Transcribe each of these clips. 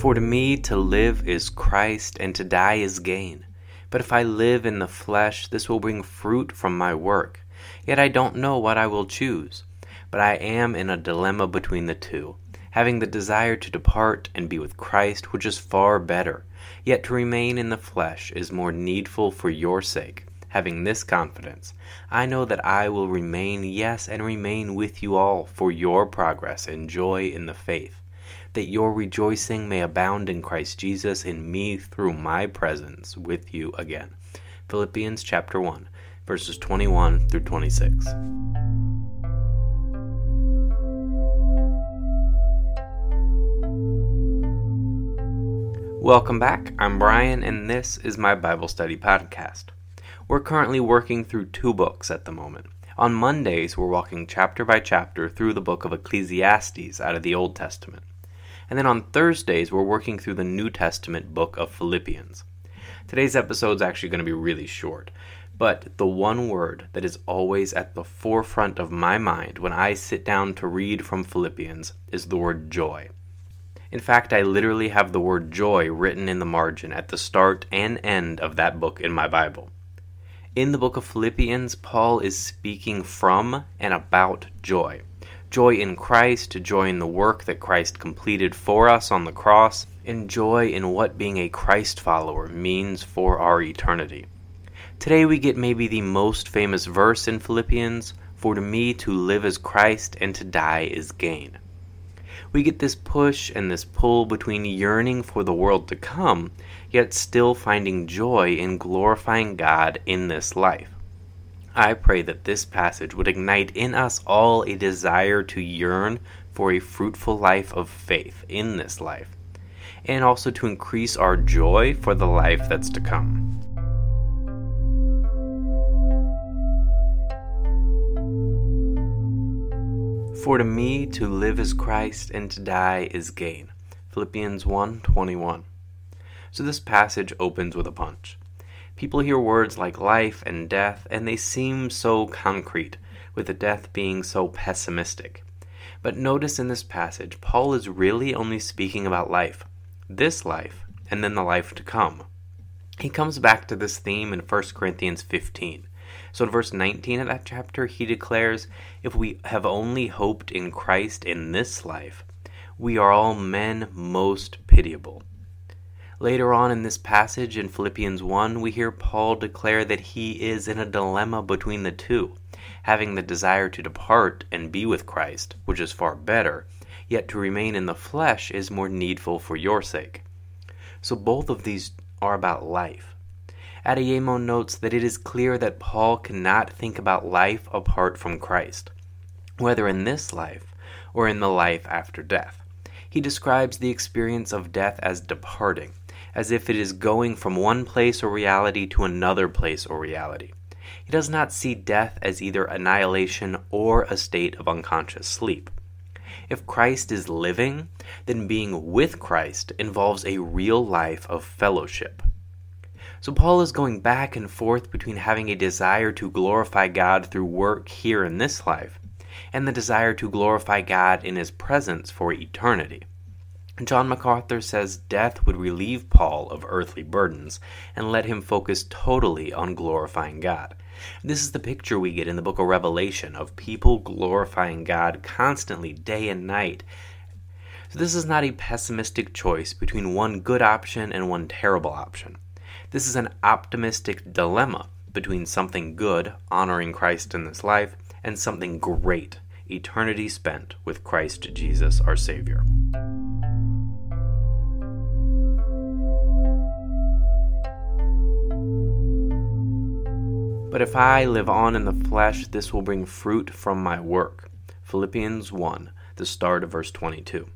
For to me to live is Christ, and to die is gain. But if I live in the flesh, this will bring fruit from my work. Yet I don't know what I will choose. But I am in a dilemma between the two, having the desire to depart and be with Christ, which is far better. Yet to remain in the flesh is more needful for your sake. Having this confidence, I know that I will remain, yes, and remain with you all for your progress and joy in the faith that your rejoicing may abound in Christ Jesus in me through my presence with you again. Philippians chapter 1, verses 21 through 26. Welcome back. I'm Brian, and this is my Bible study podcast. We're currently working through two books at the moment. On Mondays, we're walking chapter by chapter through the book of Ecclesiastes out of the Old Testament. And then on Thursdays, we're working through the New Testament book of Philippians. Today's episode is actually going to be really short, but the one word that is always at the forefront of my mind when I sit down to read from Philippians is the word joy. In fact, I literally have the word joy written in the margin at the start and end of that book in my Bible. In the book of Philippians, Paul is speaking from and about joy joy in Christ, joy in the work that Christ completed for us on the cross, and joy in what being a Christ follower means for our eternity. Today we get maybe the most famous verse in Philippians For to me to live is Christ, and to die is gain. We get this push and this pull between yearning for the world to come, yet still finding joy in glorifying God in this life. I pray that this passage would ignite in us all a desire to yearn for a fruitful life of faith in this life, and also to increase our joy for the life that's to come. For to me to live is Christ and to die is gain. Philippians 1:21. So this passage opens with a punch. People hear words like life and death, and they seem so concrete, with the death being so pessimistic. But notice in this passage, Paul is really only speaking about life, this life, and then the life to come. He comes back to this theme in 1 Corinthians 15. So in verse 19 of that chapter, he declares, If we have only hoped in Christ in this life, we are all men most pitiable. Later on in this passage in Philippians 1, we hear Paul declare that he is in a dilemma between the two, having the desire to depart and be with Christ, which is far better, yet to remain in the flesh is more needful for your sake. So both of these are about life. Adeyemo notes that it is clear that Paul cannot think about life apart from Christ, whether in this life or in the life after death. He describes the experience of death as departing, as if it is going from one place or reality to another place or reality. He does not see death as either annihilation or a state of unconscious sleep. If Christ is living, then being with Christ involves a real life of fellowship. So Paul is going back and forth between having a desire to glorify God through work here in this life and the desire to glorify God in his presence for eternity. John MacArthur says death would relieve Paul of earthly burdens and let him focus totally on glorifying God. This is the picture we get in the book of Revelation of people glorifying God constantly, day and night. So, this is not a pessimistic choice between one good option and one terrible option. This is an optimistic dilemma between something good, honoring Christ in this life, and something great, eternity spent with Christ Jesus our Savior. But if I live on in the flesh, this will bring fruit from my work. Philippians 1, the start of verse 22.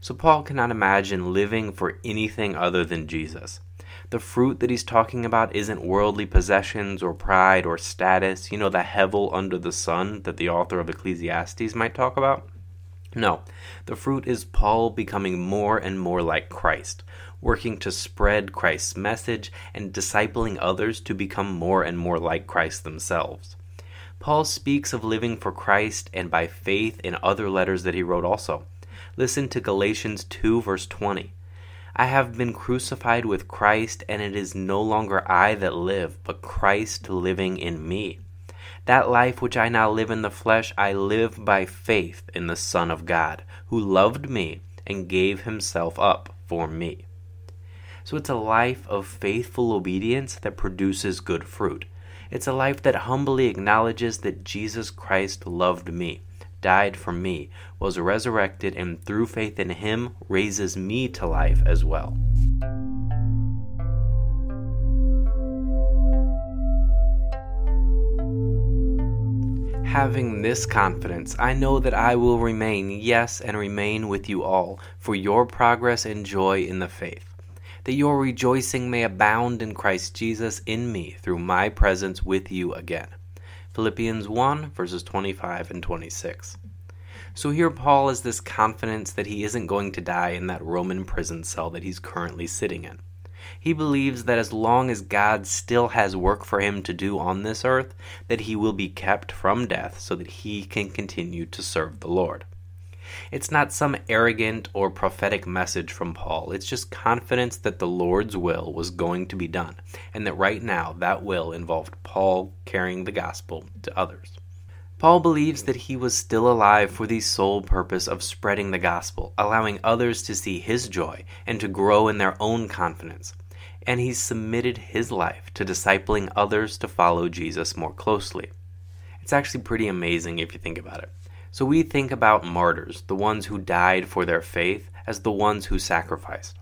So Paul cannot imagine living for anything other than Jesus. The fruit that he's talking about isn't worldly possessions or pride or status, you know, the hevel under the sun that the author of Ecclesiastes might talk about. No, the fruit is Paul becoming more and more like Christ, working to spread Christ's message and discipling others to become more and more like Christ themselves. Paul speaks of living for Christ and by faith in other letters that he wrote also. Listen to Galatians 2, verse 20. I have been crucified with Christ, and it is no longer I that live, but Christ living in me. That life which I now live in the flesh, I live by faith in the Son of God, who loved me and gave himself up for me. So it's a life of faithful obedience that produces good fruit. It's a life that humbly acknowledges that Jesus Christ loved me, died for me, was resurrected, and through faith in him raises me to life as well. Having this confidence, I know that I will remain, yes, and remain with you all, for your progress and joy in the faith that your rejoicing may abound in Christ Jesus in me through my presence with you again. Philippians 1, verses 25 and 26. So here Paul has this confidence that he isn't going to die in that Roman prison cell that he's currently sitting in. He believes that as long as God still has work for him to do on this earth, that he will be kept from death so that he can continue to serve the Lord. It's not some arrogant or prophetic message from Paul. It's just confidence that the Lord's will was going to be done, and that right now that will involved Paul carrying the gospel to others. Paul believes that he was still alive for the sole purpose of spreading the gospel, allowing others to see his joy and to grow in their own confidence. And he submitted his life to discipling others to follow Jesus more closely. It's actually pretty amazing if you think about it. So we think about martyrs, the ones who died for their faith, as the ones who sacrificed.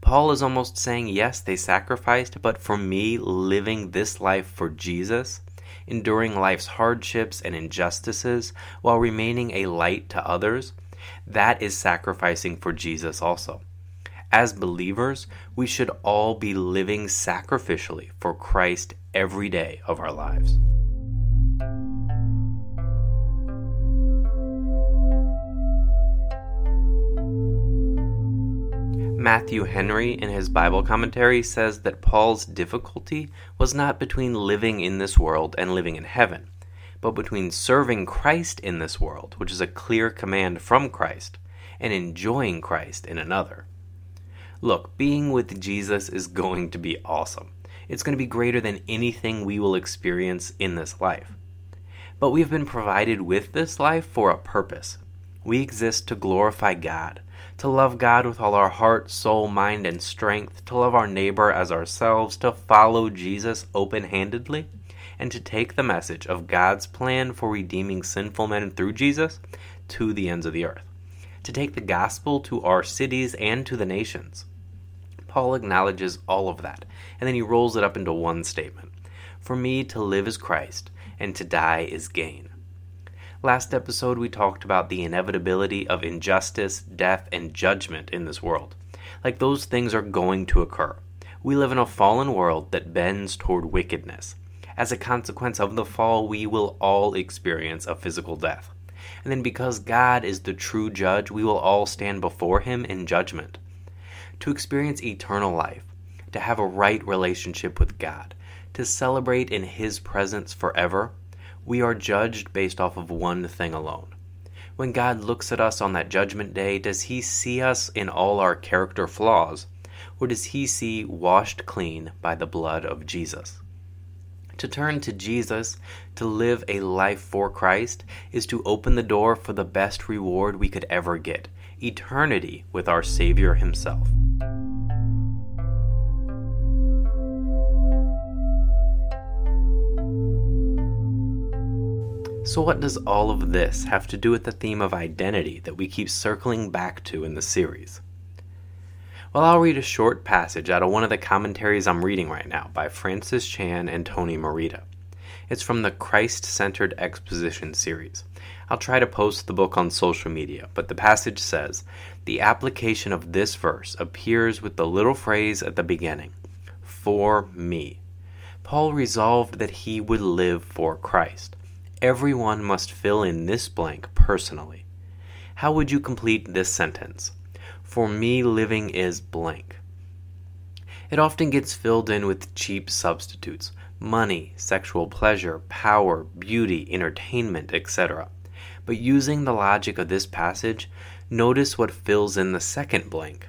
Paul is almost saying, yes, they sacrificed, but for me, living this life for Jesus, enduring life's hardships and injustices while remaining a light to others, that is sacrificing for Jesus also. As believers, we should all be living sacrificially for Christ every day of our lives. Matthew Henry, in his Bible commentary, says that Paul's difficulty was not between living in this world and living in heaven, but between serving Christ in this world, which is a clear command from Christ, and enjoying Christ in another. Look, being with Jesus is going to be awesome. It's going to be greater than anything we will experience in this life. But we've been provided with this life for a purpose. We exist to glorify God to love God with all our heart, soul, mind, and strength, to love our neighbor as ourselves, to follow Jesus open handedly, and to take the message of God's plan for redeeming sinful men through Jesus to the ends of the earth, to take the gospel to our cities and to the nations. Paul acknowledges all of that, and then he rolls it up into one statement For me to live is Christ, and to die is gain. Last episode, we talked about the inevitability of injustice, death, and judgment in this world. Like those things are going to occur. We live in a fallen world that bends toward wickedness. As a consequence of the fall, we will all experience a physical death. And then, because God is the true judge, we will all stand before Him in judgment. To experience eternal life, to have a right relationship with God, to celebrate in His presence forever, we are judged based off of one thing alone. When God looks at us on that judgment day, does He see us in all our character flaws, or does He see washed clean by the blood of Jesus? To turn to Jesus, to live a life for Christ, is to open the door for the best reward we could ever get eternity with our Savior Himself. So, what does all of this have to do with the theme of identity that we keep circling back to in the series? Well, I'll read a short passage out of one of the commentaries I'm reading right now by Francis Chan and Tony Merida. It's from the Christ Centered Exposition series. I'll try to post the book on social media, but the passage says The application of this verse appears with the little phrase at the beginning For me. Paul resolved that he would live for Christ. Everyone must fill in this blank personally. How would you complete this sentence? For me, living is blank. It often gets filled in with cheap substitutes money, sexual pleasure, power, beauty, entertainment, etc. But using the logic of this passage, notice what fills in the second blank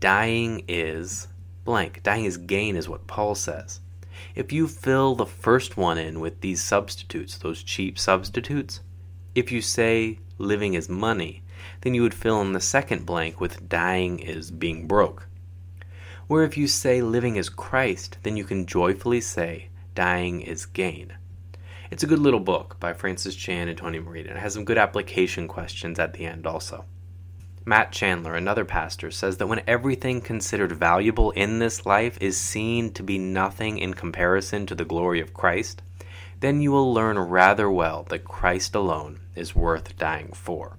dying is blank. Dying is gain, is what Paul says. If you fill the first one in with these substitutes, those cheap substitutes, if you say living is money, then you would fill in the second blank with dying is being broke. Where if you say living is Christ, then you can joyfully say dying is gain. It's a good little book by Francis Chan and Tony Merida, and it has some good application questions at the end also. Matt Chandler, another pastor, says that when everything considered valuable in this life is seen to be nothing in comparison to the glory of Christ, then you will learn rather well that Christ alone is worth dying for.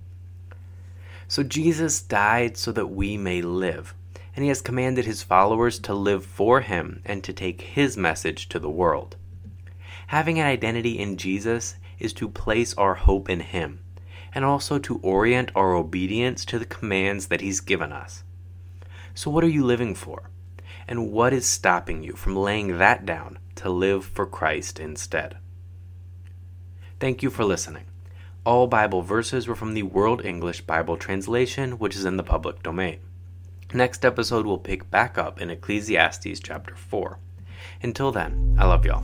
So Jesus died so that we may live, and he has commanded his followers to live for him and to take his message to the world. Having an identity in Jesus is to place our hope in him, and also to orient our obedience to the commands that he's given us. So, what are you living for? And what is stopping you from laying that down to live for Christ instead? Thank you for listening. All Bible verses were from the World English Bible Translation, which is in the public domain. Next episode will pick back up in Ecclesiastes chapter 4. Until then, I love y'all.